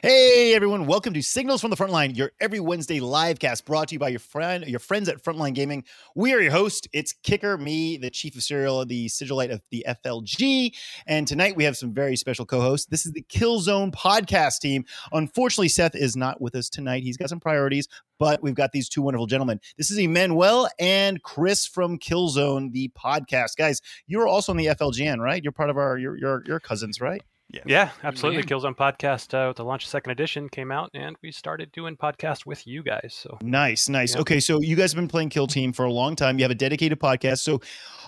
Hey everyone, welcome to Signals from the Frontline, your every Wednesday live cast brought to you by your friend, your friends at Frontline Gaming. We are your host. It's Kicker, me, the chief of cereal, the Sigillite of the FLG, and tonight we have some very special co-hosts. This is the Killzone podcast team. Unfortunately, Seth is not with us tonight. He's got some priorities, but we've got these two wonderful gentlemen. This is Emmanuel and Chris from Killzone, the podcast. Guys, you're also on the FLGN, right? You're part of our your your, your cousins, right? Yes. Yeah, absolutely. Killzone podcast uh, with the launch of second edition came out, and we started doing podcast with you guys. So nice, nice. Yeah. Okay, so you guys have been playing Kill Team for a long time. You have a dedicated podcast. So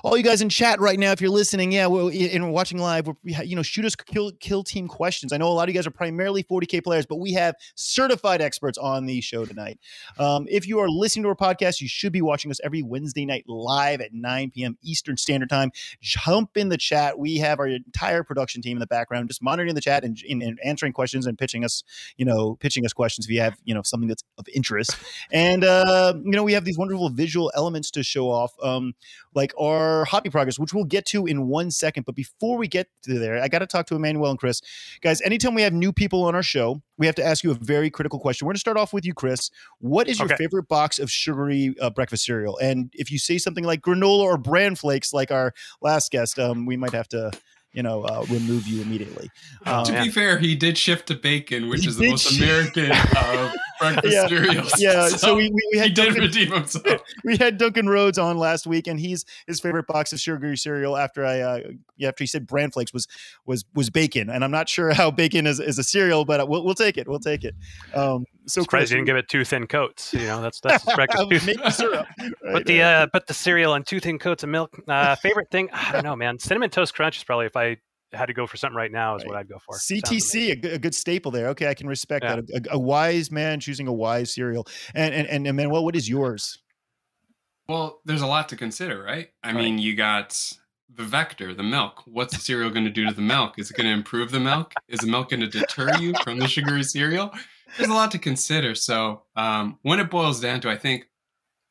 all you guys in chat right now, if you're listening, yeah, well, and watching live, you know, shoot us kill kill team questions. I know a lot of you guys are primarily 40k players, but we have certified experts on the show tonight. Um, if you are listening to our podcast, you should be watching us every Wednesday night live at 9 p.m. Eastern Standard Time. Jump in the chat. We have our entire production team in the background, just monitoring the chat and, and, and answering questions and pitching us, you know, pitching us questions if you have, you know, something that's of interest. And uh, you know, we have these wonderful visual elements to show off, um, like our hobby progress, which we'll get to in one second. But before we get to there, I got to talk to Emmanuel and Chris. Guys, anytime we have new people on our show, we have to ask you a very critical question. We're going to start off with you, Chris. What is your okay. favorite box of sugary uh, breakfast cereal? And if you say something like granola or bran flakes, like our last guest, um, we might have to you know, uh, remove you immediately. Um, to be fair, he did shift to bacon, which is the most American of breakfast yeah, cereals. Yeah, so, so we, we, we, had he Duncan, did redeem himself. We had Duncan Rhodes on last week, and he's his favorite box of sugary cereal after I uh, after he said bran flakes was was was bacon, and I'm not sure how bacon is, is a cereal, but we'll, we'll take it. We'll take it. Um, so Chris, you didn't give it two thin coats. You know that's that's breakfast. syrup. Right, put the uh, put the cereal on two thin coats of milk. Uh, favorite thing, I don't know, man. Cinnamon toast crunch is probably if I had to go for something right now is right. what I'd go for. CTC, a good, a good, staple there. Okay, I can respect yeah. that. A, a, wise man choosing a wise cereal. And and and, and Manuel, what is yours? Well, there's a lot to consider, right? I right. mean, you got the vector, the milk. What's the cereal going to do to the milk? Is it going to improve the milk? Is the milk going to deter you from the sugary cereal? There's a lot to consider. So um, when it boils down to, I think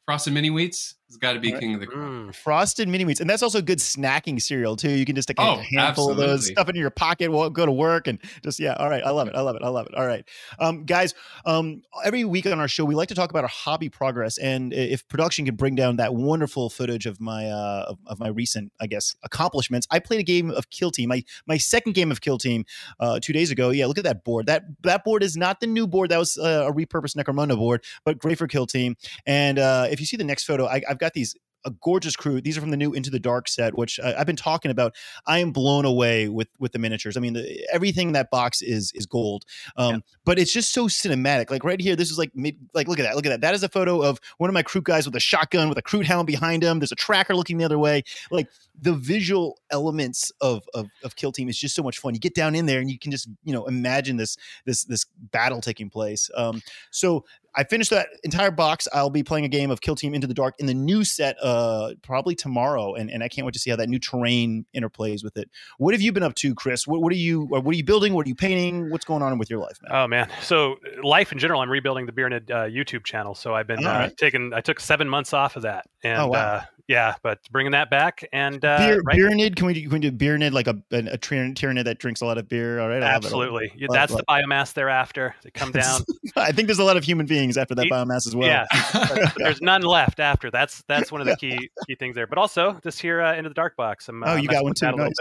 frosted mini wheats has got to be king of the crop. Mm, frosted mini wheats, and that's also good snacking cereal too. You can just take a oh, handful absolutely. of those, stuff in your pocket, while go to work, and just yeah. All right, I love it. I love it. I love it. All right, um, guys. Um, every week on our show, we like to talk about our hobby progress, and if production can bring down that wonderful footage of my uh, of, of, my recent, I guess, accomplishments. I played a game of Kill Team, my my second game of Kill Team, uh, two days ago. Yeah, look at that board. That that board is not the new board. That was uh, a repurposed Necromunda board, but great for Kill Team. And uh, if you see the next photo, I, I've got these a gorgeous crew. These are from the new Into the Dark set, which I, have been talking about. I am blown away with with the miniatures. I mean, the, everything in that box is is gold, um, yeah. but it's just so cinematic. Like right here, this is like mid. Like look at that, look at that. That is a photo of one of my Kroot guys with a shotgun with a crew helm behind him. There's a tracker looking the other way. Like the visual elements of, of of Kill Team is just so much fun. You get down in there and you can just you know imagine this this this battle taking place. Um, so I finished that entire box. I'll be playing a game of Kill Team Into the Dark in the new set uh, probably tomorrow, and, and I can't wait to see how that new terrain interplays with it. What have you been up to, Chris? What, what are you what are you building? What are you painting? What's going on with your life, man? Oh man, so life in general. I'm rebuilding the Beernid uh, YouTube channel, so I've been uh, right. taking. I took seven months off of that, and oh, wow. Uh, yeah, but bringing that back and uh, beer, right? Beernid. Can we do, can we do Beernid like a a, a tyranid that drinks a lot of beer? All right, absolutely. Love, That's love. the biomass thereafter. They come down. I think there's a lot of human beings after that biomass as well. Yeah, but, there's none left after. That's that's one of the key key things there. But also this here uh, into the dark box. I'm, oh, uh, you got one too. Nice.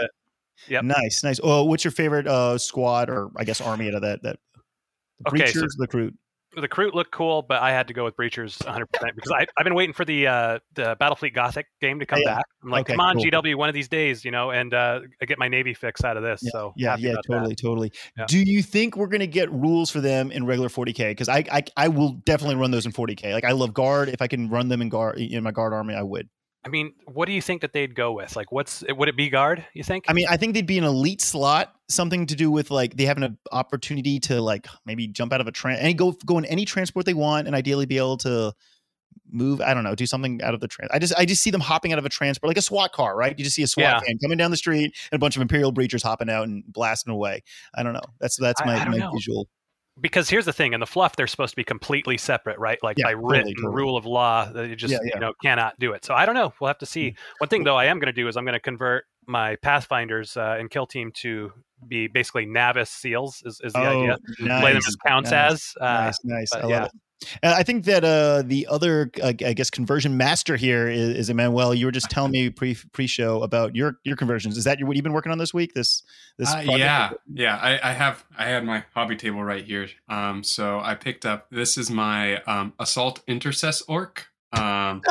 Yep. Nice, nice. Oh, what's your favorite uh, squad or I guess army out of that? That okay, so, the Kroot the Kroot looked cool, but I had to go with Breachers 100 percent because I, have been waiting for the uh, the Battlefleet Gothic game to come yeah. back. I'm like, okay, come on, cool. GW, one of these days, you know, and uh, I get my Navy fix out of this. Yeah, so yeah, yeah, totally, that. totally. Yeah. Do you think we're gonna get rules for them in regular 40k? Because I, I I will definitely run those in 40k. Like I love guard. If I can run them in guard in my guard army, I would. I mean, what do you think that they'd go with? Like, what's would it be guard? You think? I mean, I think they'd be an elite slot. Something to do with like they have an opportunity to like maybe jump out of a train, any go go in any transport they want, and ideally be able to move. I don't know, do something out of the trans. I just I just see them hopping out of a transport like a SWAT car, right? You just see a SWAT yeah. van coming down the street and a bunch of Imperial breachers hopping out and blasting away. I don't know. That's that's my, my visual because here's the thing in the fluff they're supposed to be completely separate right like yeah, by written totally, totally. rule of law you just yeah, yeah. you know cannot do it so i don't know we'll have to see mm. one thing though i am going to do is i'm going to convert my Pathfinders uh, and kill team to be basically Navis seals is, is the oh, idea. Nice, Play them as counts nice, as. Uh, nice, nice. I love yeah. I think that uh, the other, uh, I guess, conversion master here is, is Emmanuel. You were just telling me pre pre show about your your conversions. Is that what you've been working on this week? This this uh, yeah yeah. I, I have I had my hobby table right here. Um, so I picked up. This is my um, assault intercess orc. Um,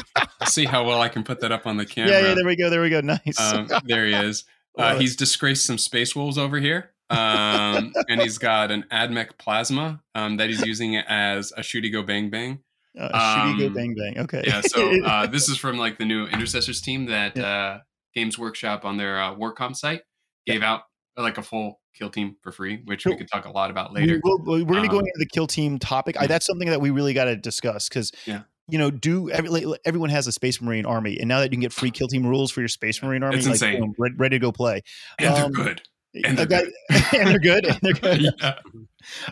see how well I can put that up on the camera. Yeah, yeah. There we go. There we go. Nice. Um, there he is. Uh, he's disgraced some space wolves over here. Um, and he's got an AdMech plasma um, that he's using as a shooty go bang bang. Uh, shooty go um, bang bang. Okay. yeah. So uh, this is from like the new Intercessors team that yeah. uh, Games Workshop on their uh, Warcom site gave yeah. out like a full kill team for free, which we could talk a lot about later. We are going to go into the kill team topic. I, that's something that we really got to discuss because yeah you know, do every, everyone has a Space Marine army, and now that you can get free kill team rules for your Space Marine army, it's like, insane. Boom, ready, ready, to go play. And um, they're good. And they're, good. and they're good. And they're good. yeah.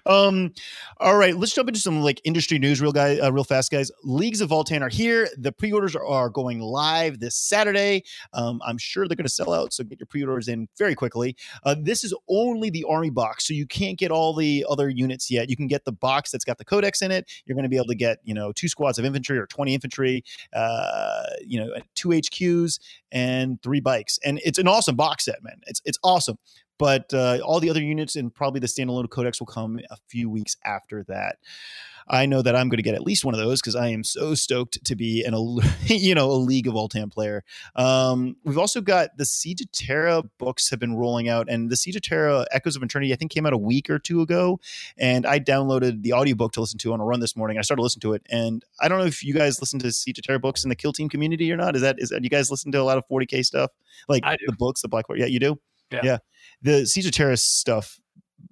Um, all right, let's jump into some like industry news, real guy, uh, real fast, guys. Leagues of Votann are here. The pre-orders are, are going live this Saturday. Um, I'm sure they're going to sell out, so get your pre-orders in very quickly. Uh, this is only the army box, so you can't get all the other units yet. You can get the box that's got the codex in it. You're going to be able to get you know two squads of infantry or 20 infantry, uh, you know, two HQs and three bikes, and it's an awesome box set, man. It's it's awesome but uh, all the other units and probably the standalone codex will come a few weeks after that. I know that I'm going to get at least one of those because I am so stoked to be in a you know a League of Votann player. Um, we've also got the Siege of Terra books have been rolling out, and the Siege of Terra Echoes of Eternity I think came out a week or two ago, and I downloaded the audiobook to listen to on a run this morning. I started listening to it, and I don't know if you guys listen to Siege of Terra books in the Kill Team community or not. Is that is that you guys listen to a lot of 40k stuff like the books, the Black? War? Yeah, you do. Yeah. yeah. The Siege of Terra stuff,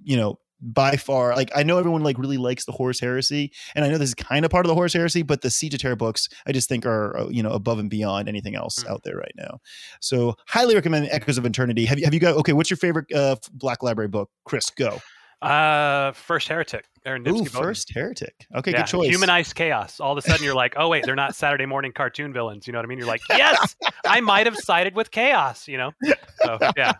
you know, by far, like I know everyone like really likes the Horus Heresy, and I know this is kind of part of the Horus Heresy, but the Siege of Terra books I just think are uh, you know above and beyond anything else mm. out there right now. So highly recommend Echoes of Eternity. Have you have you got okay? What's your favorite uh, Black Library book? Chris, go. Uh, First Heretic. Aaron Ooh, First Heretic. Okay, yeah. good choice. Humanized chaos. All of a sudden, you're like, oh wait, they're not Saturday morning cartoon villains. You know what I mean? You're like, yes, I might have sided with chaos. You know? So yeah.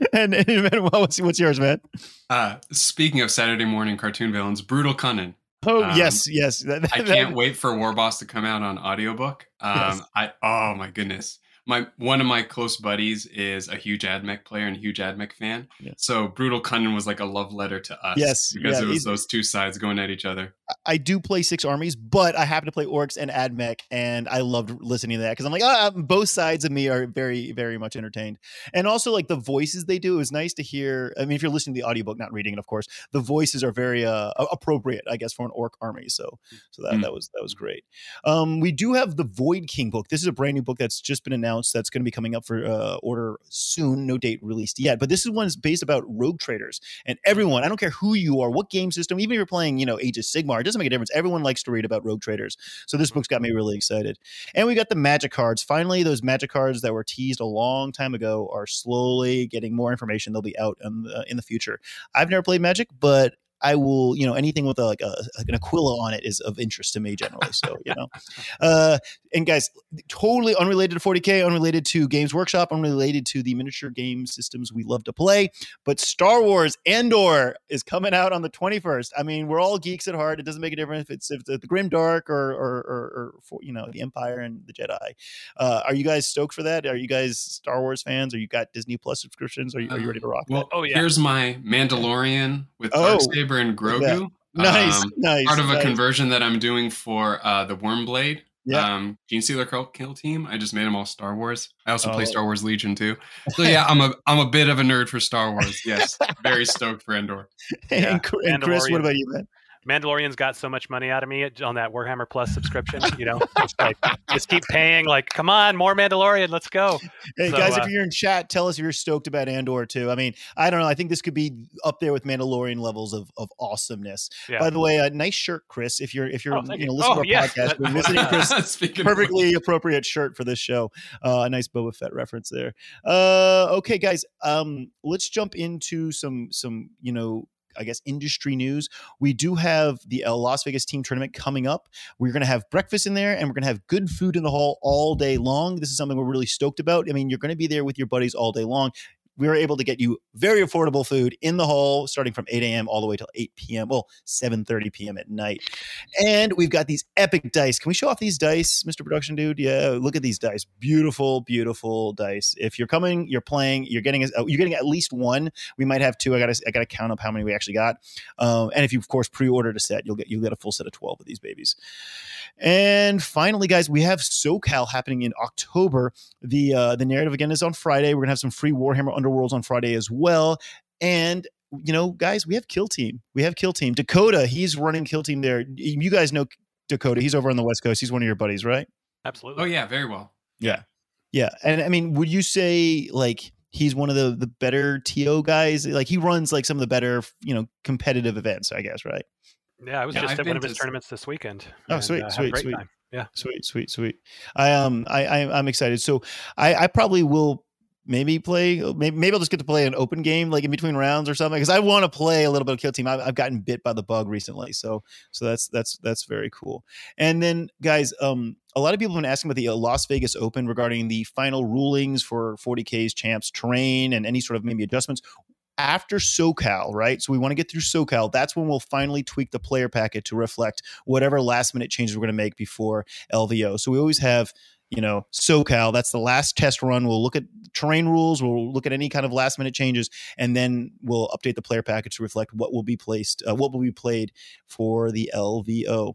and, and what's what's yours, man? Uh, speaking of Saturday morning cartoon villains, Brutal Cunning. Oh um, yes, yes. That, that, I can't wait for Warboss to come out on audiobook. Um, yes. I oh my goodness my one of my close buddies is a huge AdMech player and a huge AdMech fan. Yeah. So Brutal Cunning was like a love letter to us. Yes, because yeah, it was those two sides going at each other. I do play six armies, but I happen to play orcs and AdMech, and I loved listening to that because I'm like, oh, both sides of me are very, very much entertained, and also like the voices they do. It was nice to hear. I mean, if you're listening to the audiobook, not reading it, of course, the voices are very uh, appropriate, I guess, for an orc army. So, so that mm. that was that was great. Um, we do have the Void King book. This is a brand new book that's just been announced. That's going to be coming up for uh, order soon. No date released yet, but this is one is based about rogue traders and everyone. I don't care who you are, what game system, even if you're playing, you know, Age of Sigmar it doesn't make a difference. Everyone likes to read about rogue traders. So this book's got me really excited. And we got the magic cards. Finally, those magic cards that were teased a long time ago are slowly getting more information. They'll be out in the, in the future. I've never played magic, but I will, you know, anything with a, like a, an Aquila on it is of interest to me generally. So, you know, uh, and guys, totally unrelated to 40K, unrelated to Games Workshop, unrelated to the miniature game systems we love to play. But Star Wars Andor is coming out on the 21st. I mean, we're all geeks at heart. It doesn't make a difference if it's, if it's the Grim Dark or, or, or, or for, you know, the Empire and the Jedi. Uh, are you guys stoked for that? Are you guys Star Wars fans? Are you got Disney Plus subscriptions? Are you, are you ready to rock? Well, that? oh, yeah. here's my Mandalorian with oh. Darksaber and Grogu. Nice, um, nice. Part of nice. a conversion that I'm doing for uh, the Wyrmblade yeah. Um, Genestealer Kill Team. I just made them all Star Wars. I also oh. play Star Wars Legion too. So yeah, I'm a I'm a bit of a nerd for Star Wars. Yes, very stoked for Andor. Yeah. And, and Chris, what about you, man? Mandalorian's got so much money out of me on that Warhammer Plus subscription. You know, just like just keep paying. Like, come on, more Mandalorian, let's go. Hey so, guys, uh, if you're in chat, tell us if you're stoked about Andor too. I mean, I don't know. I think this could be up there with Mandalorian levels of, of awesomeness. Yeah. By the way, a nice shirt, Chris. If you're if you're oh, you know listening oh, to our yeah. podcast, we're visiting Chris. perfectly appropriate shirt for this show. Uh, a nice Boba Fett reference there. Uh, okay, guys, um, let's jump into some some you know I guess industry news. We do have the Las Vegas team tournament coming up. We're going to have breakfast in there, and we're going to have good food in the hall all day long. This is something we're really stoked about. I mean, you're going to be there with your buddies all day long we were able to get you very affordable food in the hall starting from 8 a.m. all the way till 8 p.m. Well, 7:30 p.m. at night. And we've got these epic dice. Can we show off these dice, Mr. Production Dude? Yeah, look at these dice. Beautiful, beautiful dice. If you're coming, you're playing, you're getting you're getting at least one. We might have two. I got to I got to count up how many we actually got. Um, and if you of course pre-ordered a set, you'll get you'll get a full set of 12 of these babies. And finally, guys, we have SoCal happening in October. The uh, the narrative again is on Friday. We're gonna have some free Warhammer Underworlds on Friday as well. And you know, guys, we have Kill Team. We have Kill Team. Dakota, he's running Kill Team there. You guys know Dakota. He's over on the West Coast. He's one of your buddies, right? Absolutely. Oh yeah, very well. Yeah. Yeah. And I mean, would you say like he's one of the the better TO guys? Like he runs like some of the better, you know, competitive events, I guess, right? Yeah, I was yeah, just I've at one of his tournaments this weekend. Oh, and, sweet, uh, sweet, sweet. Time. Yeah, sweet, sweet, sweet. I um, I, I am excited. So I I probably will maybe play maybe, maybe i'll just get to play an open game like in between rounds or something because i want to play a little bit of kill team I've, I've, gotten bit by the bug recently so so that's that's that's very cool and then guys um a lot of people have been asking about the uh, las vegas open regarding the final rulings for 40k's champs terrain and any sort of maybe adjustments after SoCal, right? So we want to get through SoCal. That's when we'll finally tweak the player packet to reflect whatever last minute changes we're going to make before LVO. So we always have you know SoCal. That's the last test run. We'll look at terrain rules. We'll look at any kind of last minute changes, and then we'll update the player package to reflect what will be placed, uh, what will be played for the LVO.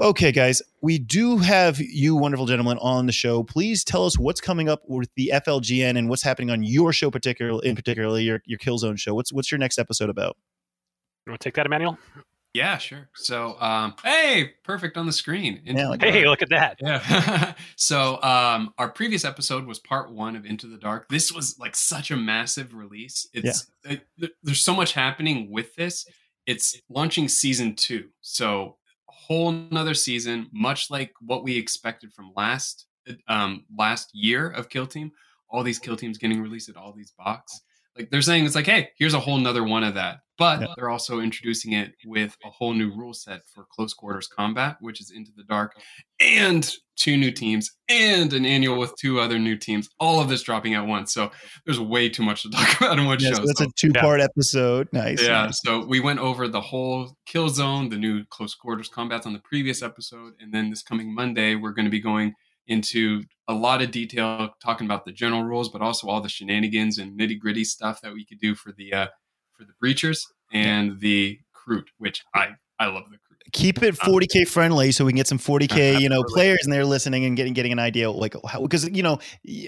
Okay, guys, we do have you, wonderful gentlemen, on the show. Please tell us what's coming up with the FLGN and what's happening on your show, particular in particularly your your Killzone show. What's what's your next episode about? You want to take that, Emmanuel? Yeah, sure. So, um, hey, perfect on the screen. yeah, like hey, look at that. Yeah. so, um, our previous episode was part one of Into the Dark. This was like such a massive release. It's yeah. it, there's so much happening with this. It's launching season two. So a whole another season, much like what we expected from last um, last year of Kill Team. All these Kill Teams getting released at all these box. Like they're saying, it's like, hey, here's a whole nother one of that. But yeah. they're also introducing it with a whole new rule set for close quarters combat, which is Into the Dark, and two new teams, and an annual with two other new teams. All of this dropping at once. So there's way too much to talk about in one yeah, show. So that's so, a two part yeah. episode. Nice. Yeah. Nice. So we went over the whole kill zone, the new close quarters combats on the previous episode. And then this coming Monday, we're going to be going into a lot of detail talking about the general rules, but also all the shenanigans and nitty gritty stuff that we could do for the uh, for the breachers and the Kroot, which I I love the keep it 40k um, friendly so we can get some 40k you know players and they're listening and getting getting an idea like how because you know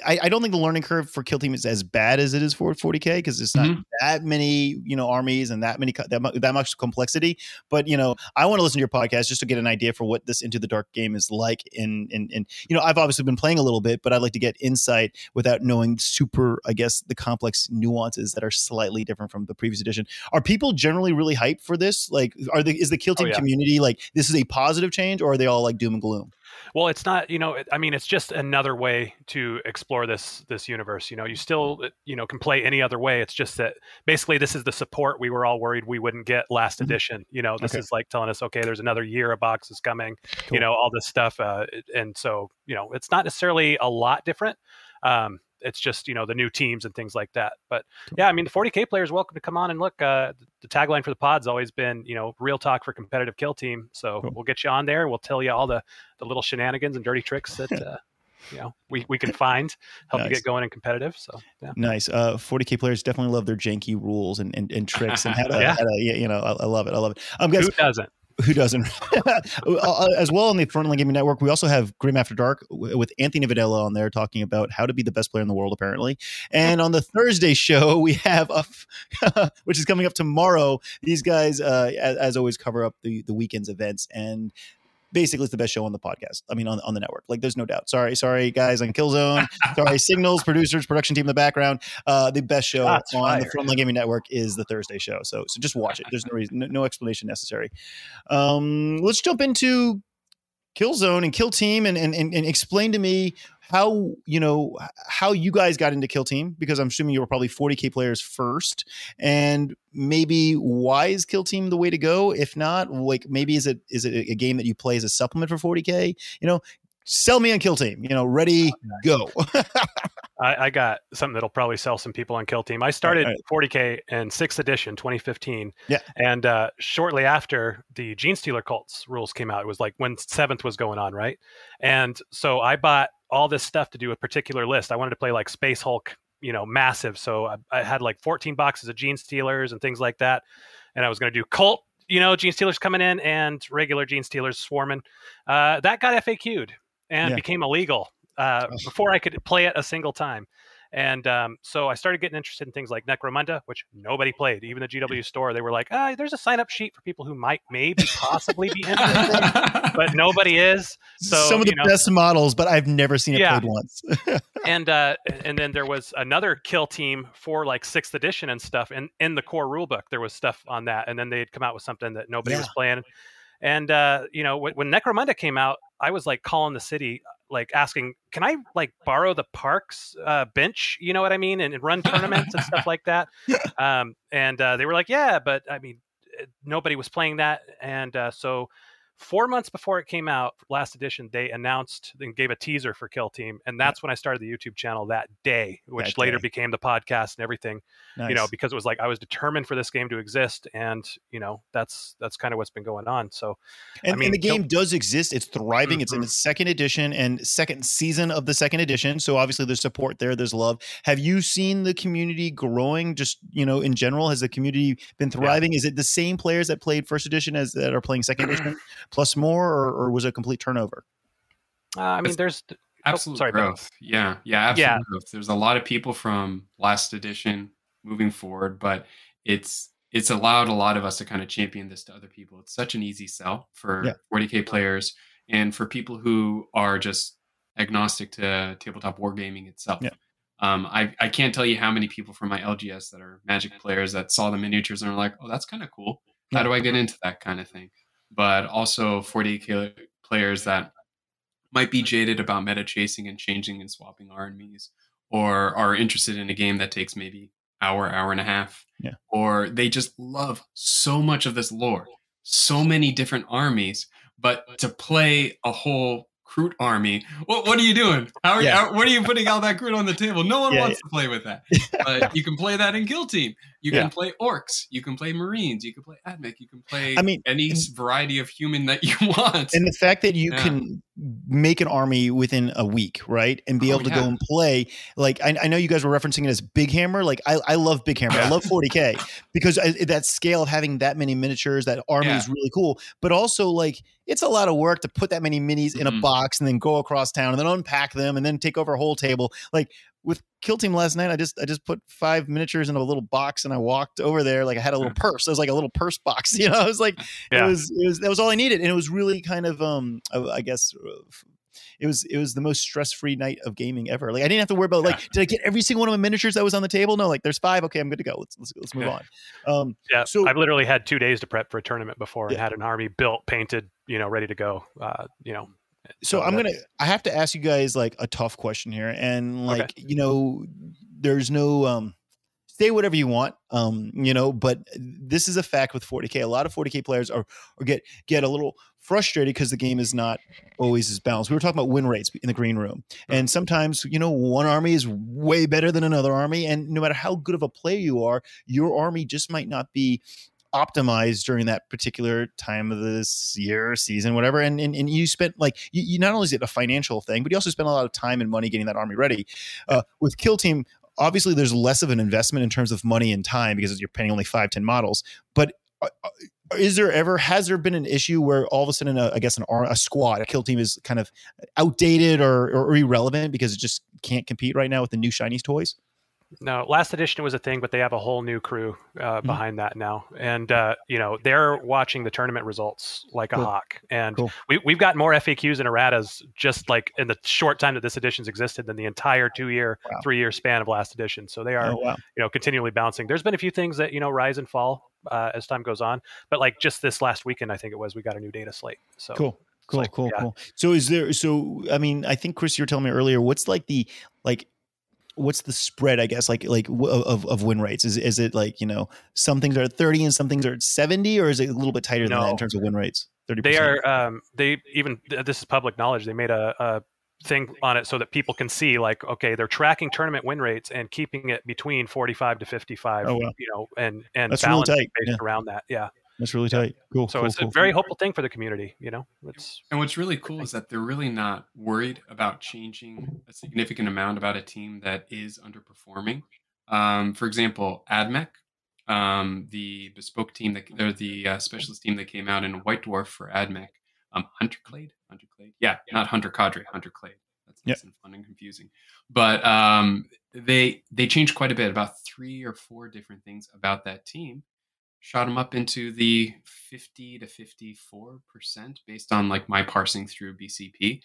I, I don't think the learning curve for kill team is as bad as it is for 40k because it's not mm-hmm. that many you know armies and that many that, that much complexity but you know i want to listen to your podcast just to get an idea for what this into the dark game is like in in, in you know i've obviously been playing a little bit but i'd like to get insight without knowing super i guess the complex nuances that are slightly different from the previous edition are people generally really hyped for this like are the is the kill oh, team oh, yeah. community like this is a positive change, or are they all like doom and gloom? Well, it's not. You know, I mean, it's just another way to explore this this universe. You know, you still you know can play any other way. It's just that basically this is the support we were all worried we wouldn't get last mm-hmm. edition. You know, this okay. is like telling us, okay, there's another year of boxes coming. Cool. You know, all this stuff, uh, and so you know, it's not necessarily a lot different. Um, it's just you know the new teams and things like that. But yeah, I mean the 40k players welcome to come on and look. Uh, the tagline for the pod's always been you know real talk for competitive kill team. So cool. we'll get you on there. We'll tell you all the the little shenanigans and dirty tricks that. Uh, you know, we, we can find help nice. you get going and competitive. So yeah. nice. Uh, 40k players definitely love their janky rules and, and, and tricks and how to, yeah. how to, you know, I, I, love it. I love it. Um, guys, Who doesn't? Who doesn't? Uh, uh, as well on the Frontline Gaming Network, we also have Grim After Dark with Anthony Vanella on there talking about how to be the best player in the world, apparently. And on the Thursday show, we have, a, which is coming up tomorrow. These guys, uh, as, as, always, cover up the the weekend's events and basically it's the best show on the podcast. I mean, on, on the network. Like, there's no doubt. Sorry, sorry, guys on Killzone. sorry, Signals, producers, production team in the background. Uh, the best show on fire. the Frontline Gaming Network is the Thursday show. So, so just watch it. There's no reason, no, no explanation necessary. Um, let's jump into Killzone and Kill Team and, and, and, and explain to me how you know how you guys got into Kill Team because I'm assuming you were probably 40k players first, and maybe why is Kill Team the way to go? If not, like maybe is it is it a game that you play as a supplement for 40k? You know, sell me on Kill Team. You know, ready, go. I, I, got something that'll probably sell some people on Kill Team. I started right. 40k in sixth edition, 2015. Yeah, and uh, shortly after the Genestealer cults rules came out, it was like when seventh was going on, right? And so I bought all this stuff to do a particular list. I wanted to play like Space Hulk, you know, massive. So I, I had like 14 boxes of Gene Stealers and things like that, and I was going to do cult you know, Gene Stealers coming in and regular Gene Stealers swarming. Uh, that got FAQ'd and yeah. became illegal uh, before I could play it a single time. And um, so I started getting interested in things like Necromunda, which nobody played. Even the GW store, they were like, ah, there's a sign up sheet for people who might maybe possibly be interested, but nobody is. So some of the know, best models, but I've never seen it yeah. played once. and uh, and then there was another kill team for like sixth edition and stuff. And in the core rulebook, there was stuff on that. And then they'd come out with something that nobody yeah. was playing. And uh, you know, when, when Necromunda came out, I was like calling the city like asking, can I like borrow the parks uh, bench? You know what I mean? And, and run tournaments and stuff like that. Um, and uh, they were like, yeah, but I mean, eh, nobody was playing that. And uh, so four months before it came out, last edition, they announced and gave a teaser for Kill Team, and that's when I started the YouTube channel that day, which that later day. became the podcast and everything. Nice. You know, because it was like I was determined for this game to exist, and you know that's that's kind of what's been going on. So, and, I mean, and the game Kill- does exist; it's thriving. Mm-hmm. It's in mm-hmm. its second edition and second season of the second edition. So obviously, there's support there. There's love. Have you seen the community growing? Just you know, in general, has the community been thriving? Yeah. Is it the same players that played first edition as that are playing second edition? Plus more, or, or was it a complete turnover? Uh, I mean, there's oh, absolute oh, sorry, growth. Ben. Yeah, yeah, absolute yeah. growth. There's a lot of people from last edition moving forward, but it's it's allowed a lot of us to kind of champion this to other people. It's such an easy sell for yeah. 40k players and for people who are just agnostic to tabletop wargaming itself. Yeah. Um, I, I can't tell you how many people from my LGS that are Magic players that saw the miniatures and are like, oh, that's kind of cool. How do I get into that kind of thing? But also 40k players that might be jaded about meta chasing and changing and swapping armies, or are interested in a game that takes maybe hour, hour and a half, yeah. or they just love so much of this lore, so many different armies, but to play a whole Kroot army. What what are you doing? How are yeah. you, what are you putting all that Kroot on the table? No one yeah, wants yeah. to play with that. But you can play that in Kill Team. You can play orcs. You can play marines. You can play admech. You can play. I mean, any variety of human that you want. And the fact that you can make an army within a week, right, and be oh, able to go and play. Like I, I, know you guys were referencing it as Big Hammer. Like I, I love Big Hammer. I love 40k because I, that scale of having that many miniatures, that army is really cool. But also like it's a lot of work to put that many minis mm-hmm. in a mm-hmm. box and then go across town and then unpack them and then take over a whole table. Like with Kill Team last night, I just I just put five miniatures in a little box and I walked over there like I had a little purse. It was like a little purse box, you know. I was like, yeah. it was it was that was all I needed, and it was really kind of um I guess it was it was the most stress free night of gaming ever. Like I didn't have to worry about like did I get every single one of my miniatures that was on the table? No, like there's five. Okay, I'm good to go. Let's let's let's move yeah. on. Um, yeah. So I've literally had two days to prep for a tournament before and had an army built, painted, you know, ready to go. Uh, you know. So, I'm gonna. I have to ask you guys like a tough question here, and like okay. you know, there's no um say whatever you want um you know but this is a fact with 40k a lot of 40k players are or get get a little frustrated because the game is not always as balanced we were talking about win rates in the green room and sometimes you know one army is way better than another army and no matter how good of a player you are your army just might not be optimized during that particular time of this year season whatever and and, and you spent like you, you, not only is it a financial thing but you also spent a lot of time and money getting that army ready. Uh, with kill team obviously there's less of an investment in terms of money and time because you're paying only five ten models but uh, uh, is there ever has there been an issue where all of a sudden a, I guess an a squad a kill team is kind of outdated or, or irrelevant because it just can't compete right now with the new shinies toys no, last edition was a thing, but they have a whole new crew uh, mm-hmm. behind that now, and uh, you know they're watching the tournament results like cool. a hawk. And cool. we, we've got more FAQs and erratas just like in the short time that this edition's existed than the entire two year, wow. three year span of last edition. So they are, oh, wow. you know, continually bouncing. There's been a few things that you know rise and fall uh, as time goes on, but like just this last weekend, I think it was we got a new data slate. So cool. Cool, like, cool, yeah. cool. So is there? So I mean, I think Chris, you were telling me earlier. What's like the like? What's the spread? I guess like like of of win rates. Is is it like you know some things are at thirty and some things are at seventy, or is it a little bit tighter no. than that in terms of win rates? 30%? They are. Um, they even this is public knowledge. They made a, a thing on it so that people can see like okay they're tracking tournament win rates and keeping it between 45 to 55 oh, wow. you know and and That's really tight. based yeah. around that yeah that's really tight. Cool. So cool, it's cool, a very cool. hopeful thing for the community. You know, it's and what's really cool is that they're really not worried about changing a significant amount about a team that is underperforming. Um, for example, AdMech, um, the bespoke team that they're the uh, specialist team that came out in White Dwarf for AdMech. Um, Hunter Clade, Hunter Clade, yeah, not Hunter Cadre, Hunter Clade. That's nice yep. and fun and confusing. But um, they they changed quite a bit, about three or four different things about that team shot them up into the 50 to 54 percent based on like my parsing through bcp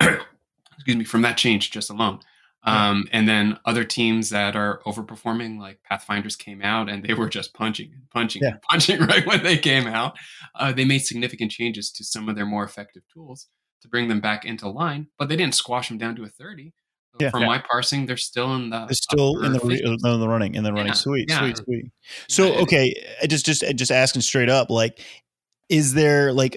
excuse me from that change just alone. Um, and then other teams that are overperforming like pathfinders came out and they were just punching punching yeah. punching right when they came out. Uh, they made significant changes to some of their more effective tools to bring them back into line but they didn't squash them down to a 30 yeah, from yeah. my parsing, they're still in the they're still in the, in the running in the running. Yeah, sweet, yeah. sweet, sweet. So okay, just just just asking straight up, like, is there like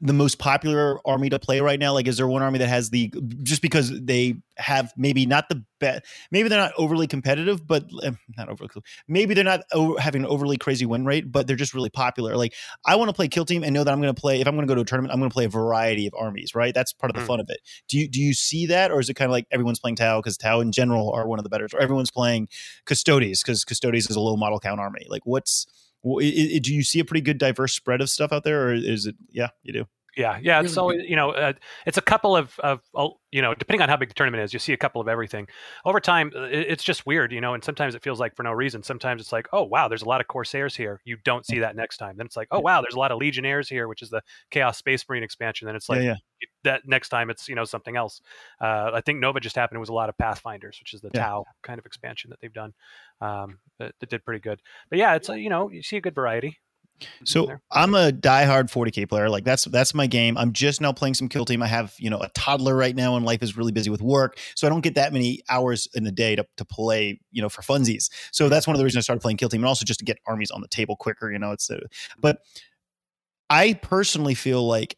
the most popular army to play right now? Like, is there one army that has the just because they have maybe not the best, maybe they're not overly competitive, but uh, not overly, maybe they're not over, having an overly crazy win rate, but they're just really popular. Like, I want to play kill team and know that I'm going to play. If I'm going to go to a tournament, I'm going to play a variety of armies. Right, that's part of the mm. fun of it. Do you do you see that, or is it kind of like everyone's playing Tau because Tau in general are one of the better, or everyone's playing Custodes because Custodes is a low model count army? Like, what's well, it, it, do you see a pretty good diverse spread of stuff out there, or is it? Yeah, you do. Yeah, yeah. It's always you know, uh, it's a couple of of you know, depending on how big the tournament is, you see a couple of everything. Over time, uh, it's just weird, you know, and sometimes it feels like for no reason. Sometimes it's like, oh wow, there's a lot of Corsairs here. You don't see that next time. Then it's like, oh wow, there's a lot of Legionnaires here, which is the Chaos Space Marine expansion. Then it's like yeah, yeah. that next time it's you know something else. Uh, I think Nova just happened. It was a lot of Pathfinders, which is the yeah. Tau kind of expansion that they've done. Um, that, that did pretty good. But yeah, it's a, you know you see a good variety. So I'm a diehard 40k player. Like that's that's my game. I'm just now playing some kill team. I have you know a toddler right now, and life is really busy with work, so I don't get that many hours in a day to, to play you know for funsies. So that's one of the reasons I started playing kill team, and also just to get armies on the table quicker. You know, it's uh, but I personally feel like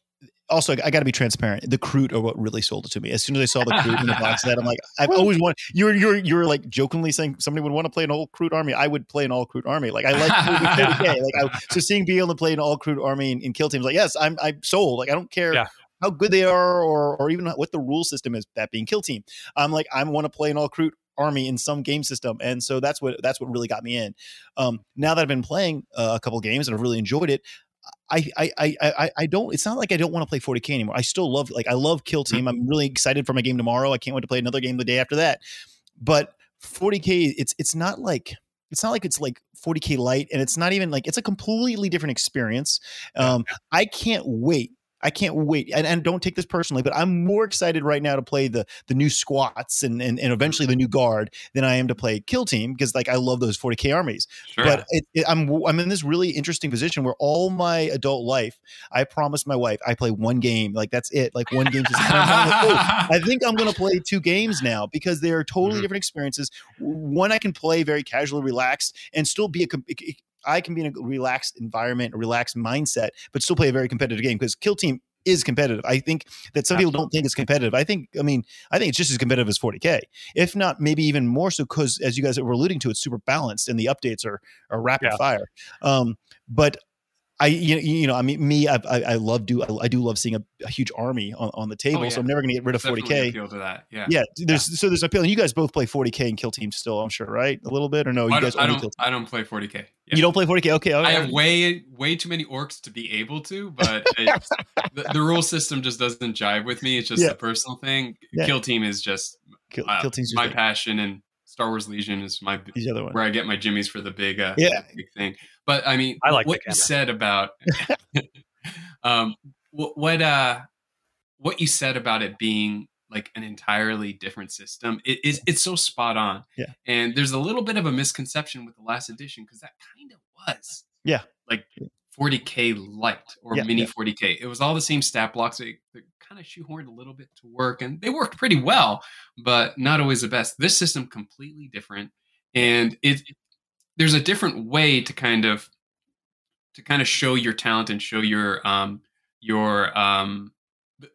also I got to be transparent. The Kroot are what really sold it to me. As soon as I saw the Kroot in the box set, I'm like, I've always wanted. You're you're you're like jokingly saying somebody would want to play an all Kroot army. I would play an all Kroot army. Like I like Like I, so seeing being able to play an all Kroot army in, kill teams, like yes, I'm I'm sold. Like I don't care. Yeah. How good they are, or or even what the rule system is, that being kill team. I'm like, I want to play an all Kroot army in some game system and so that's what that's what really got me in um, now that i've been playing uh, a couple games and i've really enjoyed it I, I I I I don't. It's not like I don't want to play 40k anymore. I still love like I love Kill Team. I'm really excited for my game tomorrow. I can't wait to play another game the day after that. But 40k, it's it's not like it's not like it's like 40k light, and it's not even like it's a completely different experience. Um, I can't wait I can't wait. And, and don't take this personally, but I'm more excited right now to play the the new squats and, and, and eventually the new guard than I am to play kill team because like I love those 40k armies. Sure. But it, it, I'm I'm in this really interesting position where all my adult life I promised my wife I play one game like that's it like one game. I think I'm going to play two games now because they are totally mm-hmm. different experiences. One I can play very casually, relaxed, and still be a I can be in a relaxed environment, a relaxed mindset, but still play a very competitive game because Kill Team is competitive. I think that some people don't think it's competitive. I think, I mean, I think it's just as competitive as 40k, if not maybe even more so, because as you guys were alluding to, it's super balanced and the updates are are rapid yeah. fire. Um, but I you you know I mean me I I, I love do I, I, do love seeing a, a, huge army on, on the table. Oh, yeah. So I'm never going to get rid of 40k. Appeal to that. Yeah. Yeah. There's yeah. so there's appeal. And you guys both play 40k and kill team still. I'm sure, right? A little bit or no? You I guys I don't. I don't play 40k. Yeah. You don't play 40k. Okay. I have way way too many orcs to be able to, but the, the, rule system just doesn't jive with me. It's just a personal thing. Kill team is just kill, uh, kill team's my passion and Star Wars Legion is my big other one where I get my jimmies for the big uh, yeah big thing. But I mean, I like what you said about um, what what uh what you said about it being like an entirely different system it is it's so spot on. Yeah, and there's a little bit of a misconception with the last edition because that kind of was. Yeah, like 40k light or yeah, mini yeah. 40k. It was all the same stat blocks. They kind of shoehorned a little bit to work, and they worked pretty well, but not always the best. This system completely different, and it there's a different way to kind of to kind of show your talent and show your um your um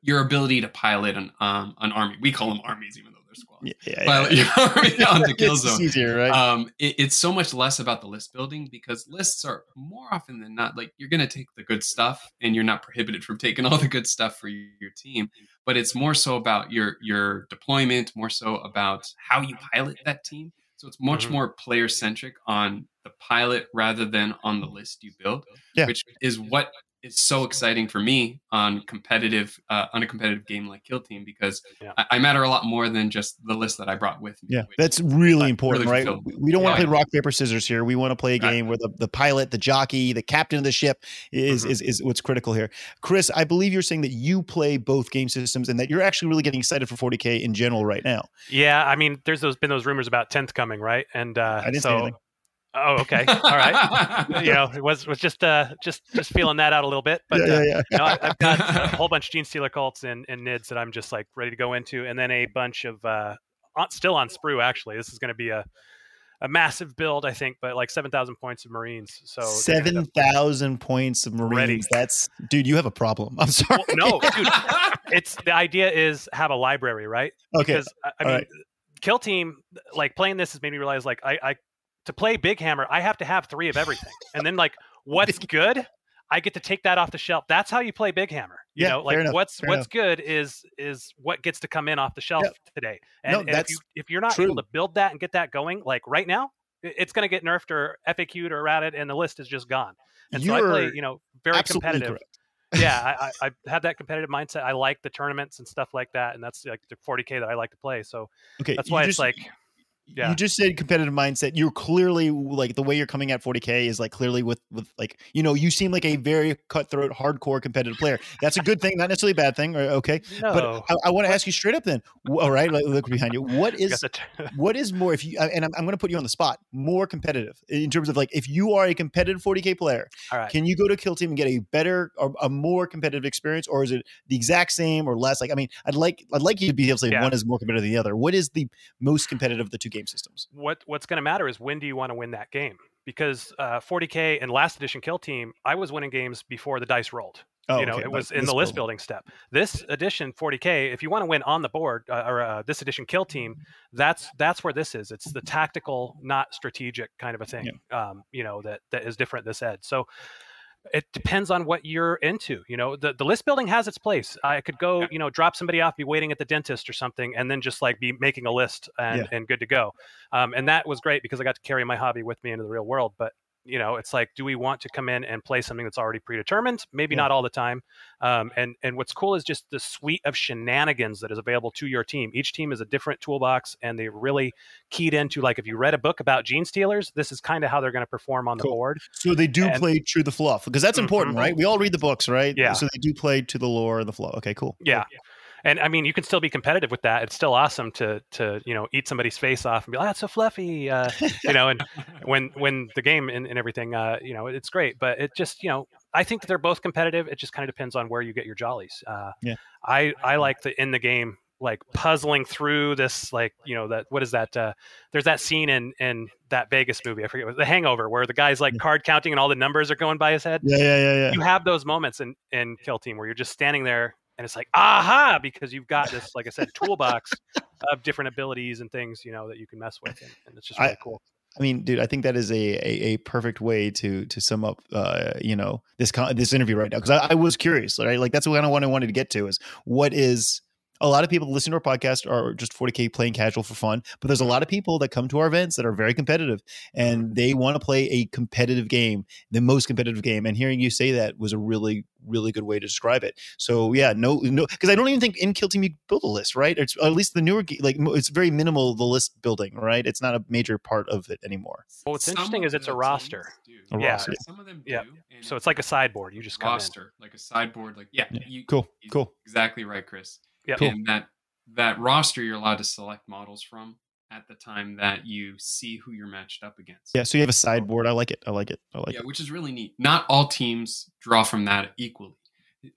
your ability to pilot an um an army. We call them armies, even squad. Yeah, yeah, yeah. army on the kill zone. It's easier, right? Um, it, it's so much less about the list building because lists are more often than not like you're going to take the good stuff and you're not prohibited from taking all the good stuff for your, your team. But it's more so about your your deployment, more so about how you pilot that team. So it's much mm-hmm. more player centric on the pilot rather than on the list you build, yeah. which is what is so exciting for me on competitive uh, on a competitive game like Kill Team because yeah. I, I, matter a lot more than just the list that I brought with me. Yeah, that's really important, really right? We don't want to play rock paper scissors here. We want to play a game where the, the pilot, the jockey, the captain of the ship is, mm-hmm. is is what's critical here. Chris, I believe you're saying that you play both game systems and that you're actually really getting excited for 40k in general right now. Yeah, I mean, there's those been those rumors about 10th coming, right? And uh, I didn't so, say anything. Oh, okay. All right. you know, it was was just uh just just feeling that out a little bit, but yeah, uh, yeah, yeah. You know, I, have got a whole bunch of Genestealer cults and, and nids that I'm just like ready to go into, and then a bunch of uh on, still on sprue. Actually, this is going to be a a massive build, I think, but like seven thousand points of Marines. So seven thousand points of Marines. Ready. That's dude, you have a problem. I'm sorry. Well, no, dude. It's the idea is have a library, right? Okay. Because I, I mean. Right. Kill team, like playing this has made me realize, like I, I to play Big Hammer, I have to have three of everything. And then like what's good, I get to take that off the shelf. That's how you play Big Hammer. You yeah, know, like what's what's enough. good is is what gets to come in off the shelf today. And, no, and if you if you're not true. able to build that and get that going, like right now, it's going to get nerfed or FAQ'd or routed, and the list is just gone. And you're so I play, you know, very competitive. yeah, I, I, I have that competitive mindset. I like the tournaments and stuff like that, and that's like the 40k that I like to play. So okay, that's why it's like yeah. you just said competitive mindset you're clearly like the way you're coming at 40k is like clearly with with like you know you seem like a very cutthroat hardcore competitive player that's a good thing not necessarily a bad thing uh, okay no. but i, I want to ask you straight up then all right like, look behind you what is what is more if you uh, and i'm, I'm going to put you on the spot more competitive in terms of like if you are a competitive 40k player can you go to kill team and get a better or a more competitive experience or is it the exact same or less like i mean i'd like i'd like you to be able to say yeah. one is more competitive than the other what is the most competitive of the two game systems. What What's going to matter is when do you want to win that game? Because uh, 40k and last edition Kill Team, I was winning games before the dice rolled. Oh, you know, okay. it was in the list building step. This edition 40k, if you want to win on the board, uh, or uh, this edition kill team, that's that's where this is. It's the tactical, not strategic kind of a thing. Yeah. Um, you know that that is different this ed. So it depends on what you're into. You know, the, the list building has its place. I could go, you know, drop somebody off, be waiting at the dentist or something, and then just like be making a list and, yeah. and good to go. Um, and that was great because I got to carry my hobby with me into the real world. But you know it's like do we want to come in and play something that's already predetermined? Maybe yeah. not all the time um, and and what's cool is just the suite of shenanigans that is available to your team. Each team is a different toolbox and they really keyed into like if you read a book about gene stealers, this is kind of how they're going to perform on cool. the board so they do and, play to the fluff because that's important mm-hmm. right? We all read the books right? Yeah. So they do play to the lore and the flow okay cool. Yeah. Cool and I mean, you can still be competitive with that. It's still awesome to to you know eat somebody's face off and be like, oh, "That's so fluffy," uh, you know. And when when the game and, and everything, uh, you know, it's great. But it just you know, I think that they're both competitive. It just kind of depends on where you get your jollies. Uh, yeah. I I like the in the game like puzzling through this like you know that what is that uh there's that scene in in that vegas movie i forget what, the hangover where the guy's like card counting and all the numbers are going by his head yeah yeah yeah, yeah. you have those moments in in kill team where you're just standing there and it's like aha because you've got this like i said toolbox of different abilities and things you know that you can mess with and, and it's just really I, cool I mean, dude, I think that is a, a, a, perfect way to to sum up, uh, you know, this con- this interview right now because I, I, was curious, right? Like that's what kind of what I wanted to get to is what is a lot of people listen to our podcast are just 40k playing casual for fun but there's a lot of people that come to our events that are very competitive and mm-hmm. they want to play a competitive game the most competitive game and hearing you say that was a really really good way to describe it. So yeah no no because i don't even think in kill team you build a list right? It's at least the newer like it's very minimal the list building right? It's not a major part of it anymore. Well what's some interesting is it's a roster. a yeah. roster. some of them do, yeah so it's like a sideboard you just roster like a sideboard like yeah, yeah. You, cool cool. exactly right chris yeah. Cool. And that that roster you're allowed to select models from at the time that you see who you're matched up against. Yeah, so you have a sideboard. I like it. I like it. I like yeah, it. which is really neat. Not all teams draw from that equally.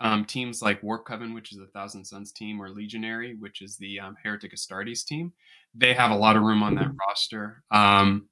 Um, teams like Warp Coven, which is the Thousand Sons team, or Legionary, which is the um, Heretic Astartes team, they have a lot of room on that roster. Um,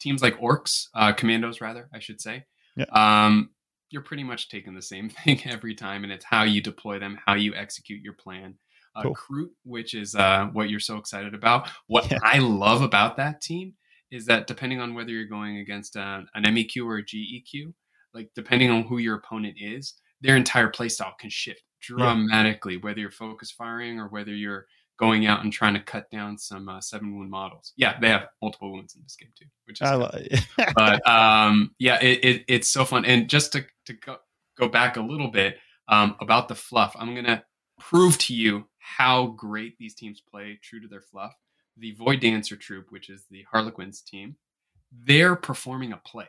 teams like Orcs, uh, Commandos, rather, I should say. Yeah. Um, you're pretty much taking the same thing every time, and it's how you deploy them, how you execute your plan. Uh, cool. Kroot, which is uh, what you're so excited about. What yeah. I love about that team is that depending on whether you're going against uh, an MEQ or a GEQ, like depending on who your opponent is, their entire playstyle can shift dramatically, yeah. whether you're focus firing or whether you're going out and trying to cut down some uh, seven wound models. Yeah, they have multiple wounds in this game too, which is. I love but um, yeah, it, it, it's so fun. And just to to go, go back a little bit um, about the fluff, I'm gonna prove to you how great these teams play true to their fluff. The Void Dancer Troupe, which is the Harlequins team, they're performing a play.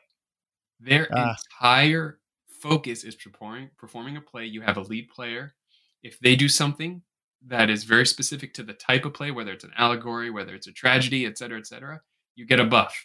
Their ah. entire focus is performing performing a play. You have a lead player. If they do something that is very specific to the type of play, whether it's an allegory, whether it's a tragedy, et cetera, et cetera, you get a buff.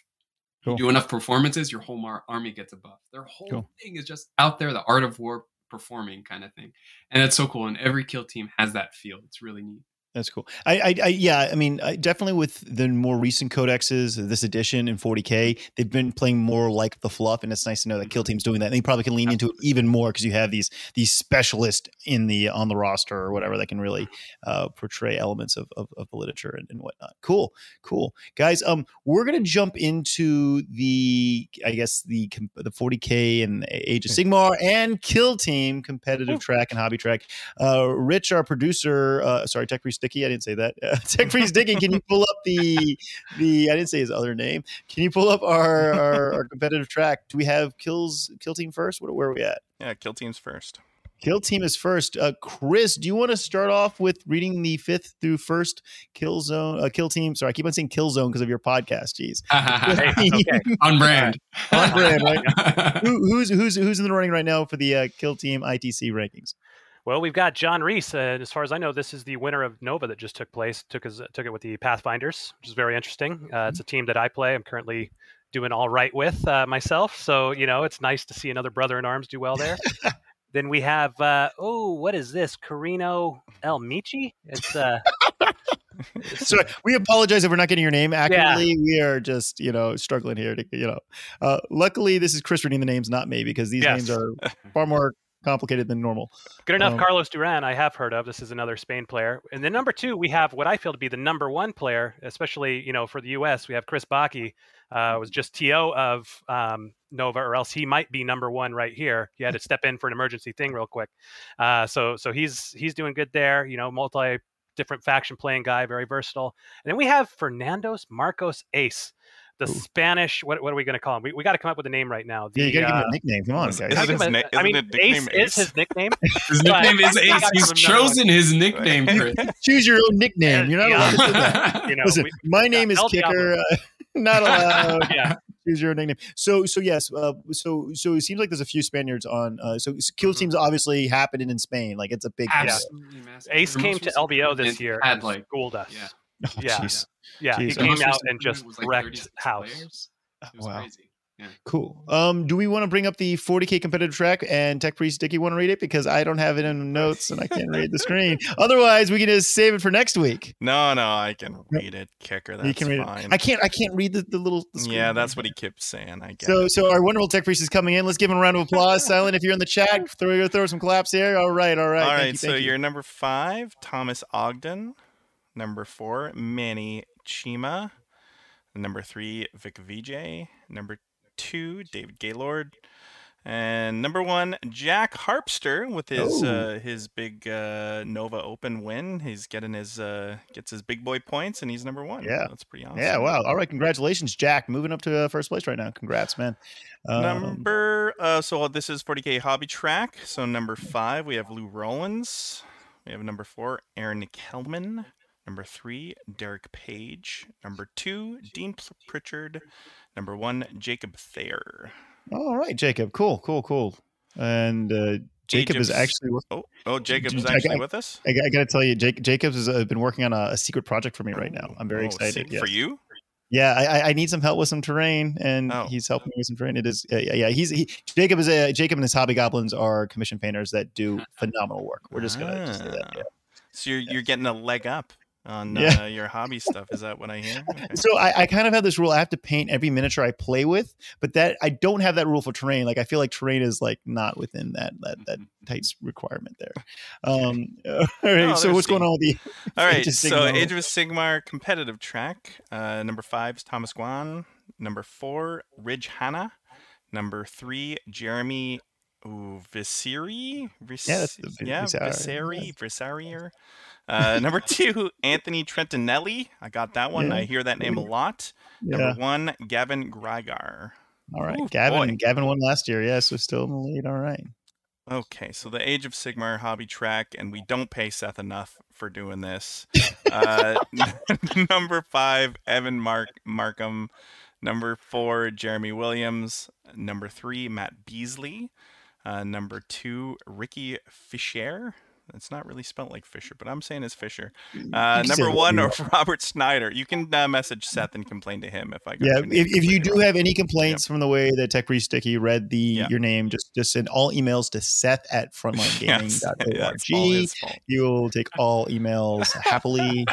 Cool. You do enough performances, your whole mar- army gets a buff. Their whole cool. thing is just out there, the art of war performing kind of thing. And that's so cool. And every kill team has that feel. It's really neat. That's cool. I, I, I yeah. I mean, I, definitely with the more recent codexes, this edition in 40k, they've been playing more like the fluff, and it's nice to know that Kill mm-hmm. Team's doing that. And they probably can lean into it even more because you have these these specialists in the on the roster or whatever that can really uh, portray elements of, of, of the literature and, and, whatnot. Cool, cool, guys. Um, we're gonna jump into the I guess the the 40k and Age of hmm. Sigmar and Kill Team competitive track and hobby track. Uh, Rich, our producer, uh, sorry, Tech Priest Dicky. I didn't say that. Uh, Tech Freeze Dicky, can you pull up the the? I didn't say his other name. Can you pull up our our, our competitive track? Do we have kills kill team first? Where, where are we at? Yeah, kill teams first. Kill team is first. Uh, Chris, do you want to start off with reading the fifth through first kill zone? Uh, kill team. Sorry, I keep on saying kill zone because of your podcast. Jeez, okay. on brand. on brand. Right? Who, who's who's who's in the running right now for the uh, kill team ITC rankings? Well, we've got John Reese. Uh, as far as I know, this is the winner of Nova that just took place. Took his, took it with the Pathfinders, which is very interesting. Uh, it's a team that I play. I'm currently doing all right with uh, myself. So you know, it's nice to see another brother in arms do well there. then we have uh, oh, what is this? Carino El Michi. It's uh. so we apologize if we're not getting your name accurately. Yeah. We are just, you know, struggling here to, you know. Uh, luckily, this is Chris reading the names, not me, because these yes. names are far more complicated than normal. Good enough. Um, Carlos Duran, I have heard of. This is another Spain player. And then number two, we have what I feel to be the number one player, especially you know for the U.S. We have Chris Baki. Uh, was just TO of um, Nova, or else he might be number one right here. He had to step in for an emergency thing real quick. Uh, so so he's he's doing good there. You know, multi different faction playing guy, very versatile. And then we have Fernando's Marcos Ace the Ooh. Spanish. What, what are we going to call him? We, we got to come up with a name right now. The, yeah, you got to uh, give him a nickname. Come on, guys. Is his, I mean, Ace, Ace, is his nickname. his nickname is Ace. He's chosen his nickname. Choose your own nickname. You're not allowed to do that. You know, Listen, we, my name is Kicker. Uh, not allowed. yeah. Choose your own nickname. So, so yes. Uh, so, so it seems like there's a few Spaniards on. Uh, so, kill mm-hmm. teams obviously happening in Spain. Like it's a big. Absolutely yeah. Ace came to LVO this year. Had like schooled us. Yeah. Oh, yeah. Geez. Yeah. Jeez. He came out and just like wrecked house. wow. Crazy. Yeah. Cool. Um, do we want to bring up the 40k competitive track and Tech Priest Dicky want to read it because I don't have it in notes and I can't read the screen. Otherwise, we can just save it for next week. No, no, I can read it. Kicker, that's you can read fine. It. I can't. I can't read the, the little. The yeah, that's what he kept saying. I guess. So, so our wonderful Tech Priest is coming in. Let's give him a round of applause. Silent, if you're in the chat, throw your throw some claps here. All right, all right. All right. You, so you. are number five, Thomas Ogden. Number four, Manny Chima. Number three, Vic Vijay. Number two, David Gaylord. And number one, Jack Harpster with his uh, his big uh, Nova Open win. He's getting his uh, gets his big boy points, and he's number one. Yeah, that's pretty awesome. Yeah, wow. All right, congratulations, Jack. Moving up to uh, first place right now. Congrats, man. Um, number uh, so this is 40k hobby track. So number five, we have Lou Rollins. We have number four, Aaron Kelman. Number three, Derek Page. Number two, Dean Pritchard. Number one, Jacob Thayer. All right, Jacob. Cool, cool, cool. And uh, Jacob Jacob's, is actually. Oh, oh, Jacob is actually I, with us. I, I got to tell you, Jake, Jacobs has uh, been working on a, a, secret project for me right now. I'm very oh, excited. Yes. For you? Yeah, I, I need some help with some terrain, and oh. he's helping me with some terrain. It is, yeah, yeah. He's he, Jacob is a Jacob and his hobby goblins are commission painters that do phenomenal work. We're just gonna ah. just say that. Yeah. So you're you're getting a leg up on yeah. uh, your hobby stuff. Is that what I hear? Okay. So I, I, kind of have this rule. I have to paint every miniature I play with, but that I don't have that rule for terrain. Like I feel like terrain is like not within that that that tight requirement there. Um, all right. No, so what's going on with the? All right. so Age of Sigmar competitive track. Uh, number five is Thomas Guan. Number four, Ridge Hanna. Number three, Jeremy Ooh, Visiri? Vis- yeah, that's the yeah, Visari, Visarier. Uh, number two, Anthony Trentinelli. I got that one. Yeah. I hear that name a lot. Yeah. Number one, Gavin Grigar. All right, Ooh, Gavin. Boy. Gavin won last year. Yeah, so still in the lead. All right. Okay, so the Age of Sigmar hobby track, and we don't pay Seth enough for doing this. uh, number five, Evan Mark Markham. Number four, Jeremy Williams. Number three, Matt Beasley. Uh, number two, Ricky Fischer. It's not really spelled like Fisher, but I'm saying it's Fisher. Uh, number one, or Robert Snyder. You can uh, message Seth and complain to him if I. yeah, if, if you do wrong. have any complaints yep. from the way that Tech Sticky read the yep. your name, just just send all emails to Seth at frontlinegaming.org. yes, you will take all emails happily.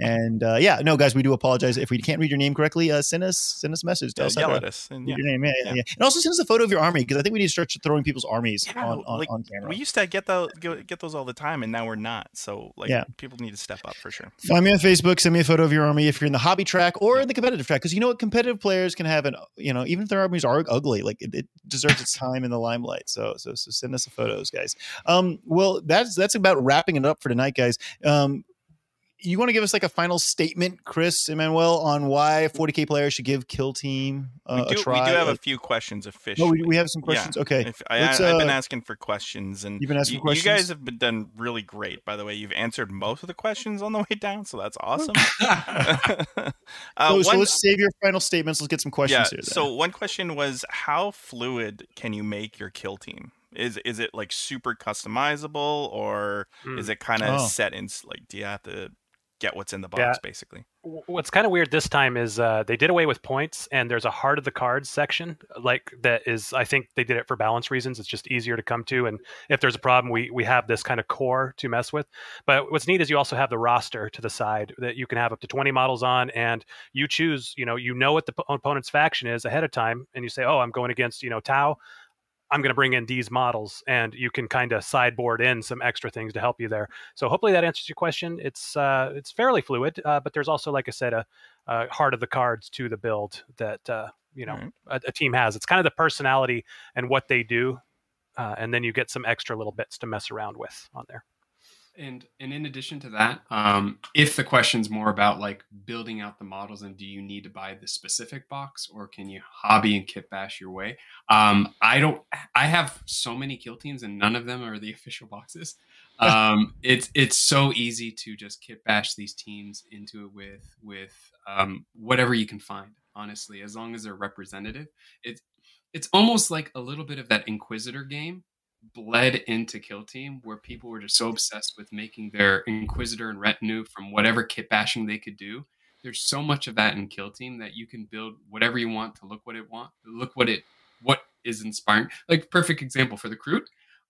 and uh, yeah, no, guys, we do apologize if we can't read your name correctly. Uh, send us send us a message. Tell yeah, us yell at us. And, yeah. Your name, yeah, yeah, yeah, and also send us a photo of your army because I think we need to start throwing people's armies on, on, like, on camera. We used to get the get those all the time, and now we're not. So like, yeah. people need to step up for sure. Find me on Facebook. Send me a photo of your army if you're in the hobby track or in the competitive track, because you know what, competitive players can have an you know even if their armies are ugly, like it, it deserves its time in the limelight. So so so send us the photos, guys. Um, well, that's that's about wrapping it up for tonight, guys. Um, you want to give us like a final statement, Chris Emmanuel, on why 40k players should give Kill Team uh, we do, a try? We do have a few questions officially. Oh, we, we have some questions. Yeah. Okay, if, I, have uh, been asking for questions, and you've been asking you, questions. You guys have been done really great. By the way, you've answered most of the questions on the way down, so that's awesome. uh, so, one, so, let's save your final statements. Let's get some questions yeah, here. Then. So one question was, how fluid can you make your Kill Team? Is is it like super customizable, or mm. is it kind of oh. set in? Like, do you have to get what's in the box yeah. basically. What's kind of weird this time is uh, they did away with points and there's a heart of the cards section like that is i think they did it for balance reasons. It's just easier to come to and if there's a problem we we have this kind of core to mess with. But what's neat is you also have the roster to the side that you can have up to 20 models on and you choose you know you know what the opponent's faction is ahead of time and you say oh i'm going against you know tau I'm going to bring in these models, and you can kind of sideboard in some extra things to help you there. So hopefully that answers your question. It's uh, it's fairly fluid, uh, but there's also, like I said, a, a, heart of the cards to the build that uh, you know right. a, a, team has. It's kind of the personality and what they do, uh, and then you get some extra little bits to mess around with on there. And and in addition to that, um, if the question's more about like building out the models and do you need to buy the specific box or can you hobby and kit bash your way? Um, I don't. I have so many kill teams and none of them are the official boxes. Um, it's it's so easy to just kit bash these teams into it with with um, whatever you can find. Honestly, as long as they're representative, it's it's almost like a little bit of that Inquisitor game bled into Kill Team, where people were just so obsessed with making their Inquisitor and retinue from whatever kit bashing they could do. There's so much of that in Kill Team that you can build whatever you want to look what it want, look what it what is inspiring. Like perfect example for the Kroot.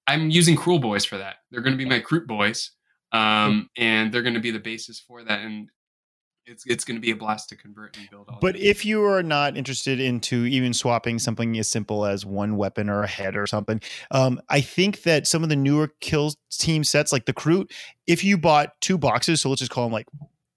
I'm using Kruleboyz for that. They're going to be my Krootboys, um, and they're going to be the basis for that. And it's it's going to be a blast to convert and build. All but if you are not interested into even swapping something as simple as one weapon or a head or something, um, I think that some of the newer kill team sets, like the Kroot, if you bought two boxes, so let's just call them like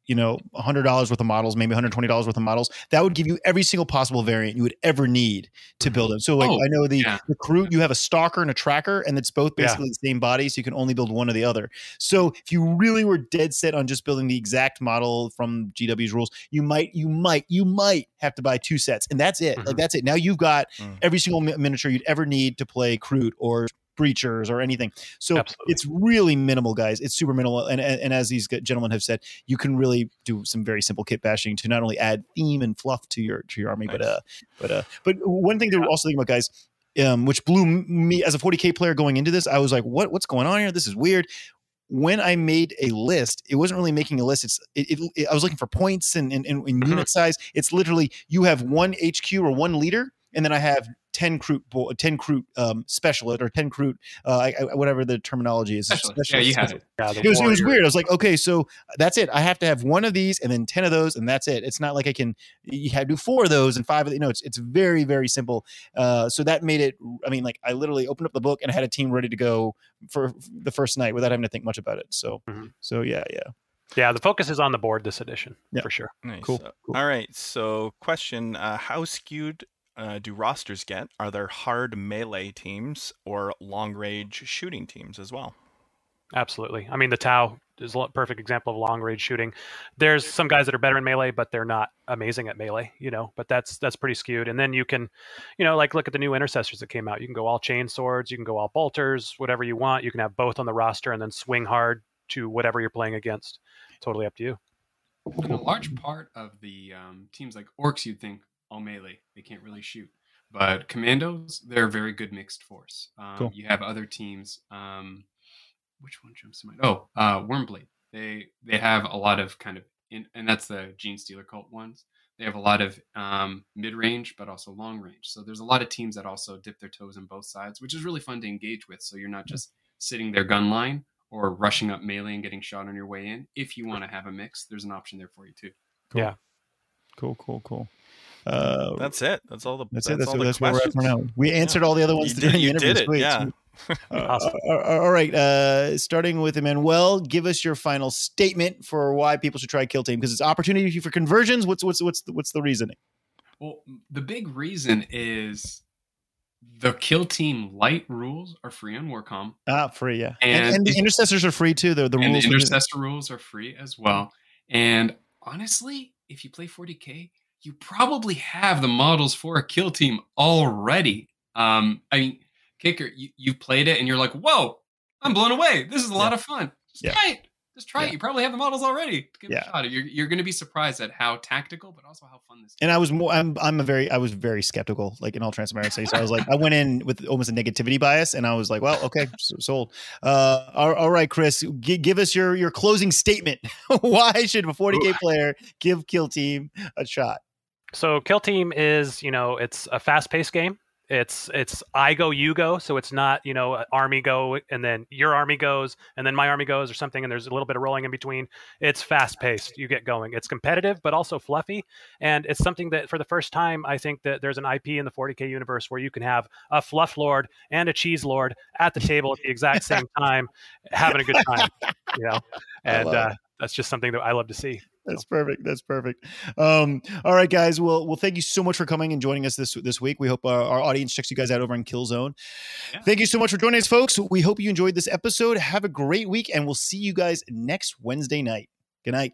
you know, $100 worth of models, maybe $120 worth of models, that would give you every single possible variant you would ever need to build them. So, like, oh, I know the, yeah. the Kroot, you have a stalker and a tracker, and it's both basically yeah. the same body, so you can only build one or the other. So, if you really were dead set on just building the exact model from GW's rules, you might, you might, you might have to buy two sets, and that's it. Mm-hmm. Like, that's it. Now you've got mm. every single miniature you'd ever need to play Kroot or breachers or anything. So Absolutely. it's really minimal, guys. It's super minimal. And, and, and as these gentlemen have said, you can really do some very simple kit bashing to not only add theme and fluff to your to your army, nice. but uh, but uh, but one thing to yeah. also think about, guys, um, which blew me as a 40k player going into this, I was like, what what's going on here? This is weird. when I made a list, it wasn't really making a list. It's it, it, it I was looking for points and, and, and mm-hmm. unit size. It's literally you have one HQ or one leader, and then I have 10 crew 10 crew um, specialist or 10 crew uh, I, whatever the terminology is specialist. yeah you had it yeah, it was, it was weird i was like okay so that's it i have to have one of these and then 10 of those and that's it it's not like i can you have to do four of those and five of you know it's, it's very very simple uh, so that made it i mean like i literally opened up the book and i had a team ready to go for the first night without having to think much about it so mm-hmm. so yeah yeah yeah, the focus is on the board this edition yeah. for sure. Nice. Cool. Uh, cool. All right. So, question: uh, How skewed uh, do rosters get? Are there hard melee teams or long range shooting teams as well? Absolutely. I mean, the Tau is a perfect example of long range shooting. There's some guys that are better in melee, but they're not amazing at melee, you know. But that's that's pretty skewed. And then you can, you know, like look at the new intercessors that came out. You can go all chain swords, you can go all bolters, whatever you want. You can have both on the roster and then swing hard to whatever you're playing against. Totally up to you. And a large part of the um, teams like Orks, you'd think all melee. They can't really shoot. But commandos, they're a very good mixed force. Um, cool. You have other teams. Um, which one jumps to mind? Oh, uh, Wyrmblade. They they have a lot of kind of, in, and that's the Genestealer cult ones. They have a lot of um, mid range, but also long range. So there's a lot of teams that also dip their toes in both sides, which is really fun to engage with. So you're not just sitting there gun line or rushing up melee and getting shot on your way in. If you want to have a mix, there's an option there for you too. Cool. Yeah. Cool, cool, cool. Uh, that's it. That's all the. That's, that's it. That's, all that's where we're at for now. We answered yeah. all the other ones you during did, the interview. Did it, yeah. Uh, awesome. uh, all right. Uh, starting with Emmanuel, give us your final statement for why people should try Kill Team because it's opportunity for conversions. What's what's what's the, what's the reasoning? Well, the big reason is the Kill Team light rules are free on Warcom. Ah, free, yeah. And, and, and the intercessors are free too. The, the rules. The intercessor rules are free as well. And honestly, if you play 40k, you probably have the models for a kill team already. Um, I mean, kicker, you, you played it and you're like, whoa, I'm blown away. This is a yeah. lot of fun. Just yeah. try it. Just try yeah. it. You probably have the models already. Give yeah. a shot. You're, you're going to be surprised at how tactical, but also how fun this. Is. And I was more. I'm. I'm a very. I was very skeptical, like in all transparency. So I was like, I went in with almost a negativity bias, and I was like, well, okay, sold. Uh, all, all right, Chris, g- give us your your closing statement. Why should a 40k player give Kill Team a shot? So Kill Team is, you know, it's a fast-paced game. It's it's I go you go, so it's not you know army go and then your army goes and then my army goes or something, and there's a little bit of rolling in between. It's fast paced. You get going. It's competitive, but also fluffy, and it's something that for the first time I think that there's an IP in the 40k universe where you can have a fluff lord and a cheese lord at the table at the exact same time, having a good time. You know, and uh, that's just something that I love to see. That's perfect. That's perfect. Um, all right, guys. Well, well, thank you so much for coming and joining us this this week. We hope our, our audience checks you guys out over on Killzone. Yeah. Thank you so much for joining us, folks. We hope you enjoyed this episode. Have a great week, and we'll see you guys next Wednesday night. Good night.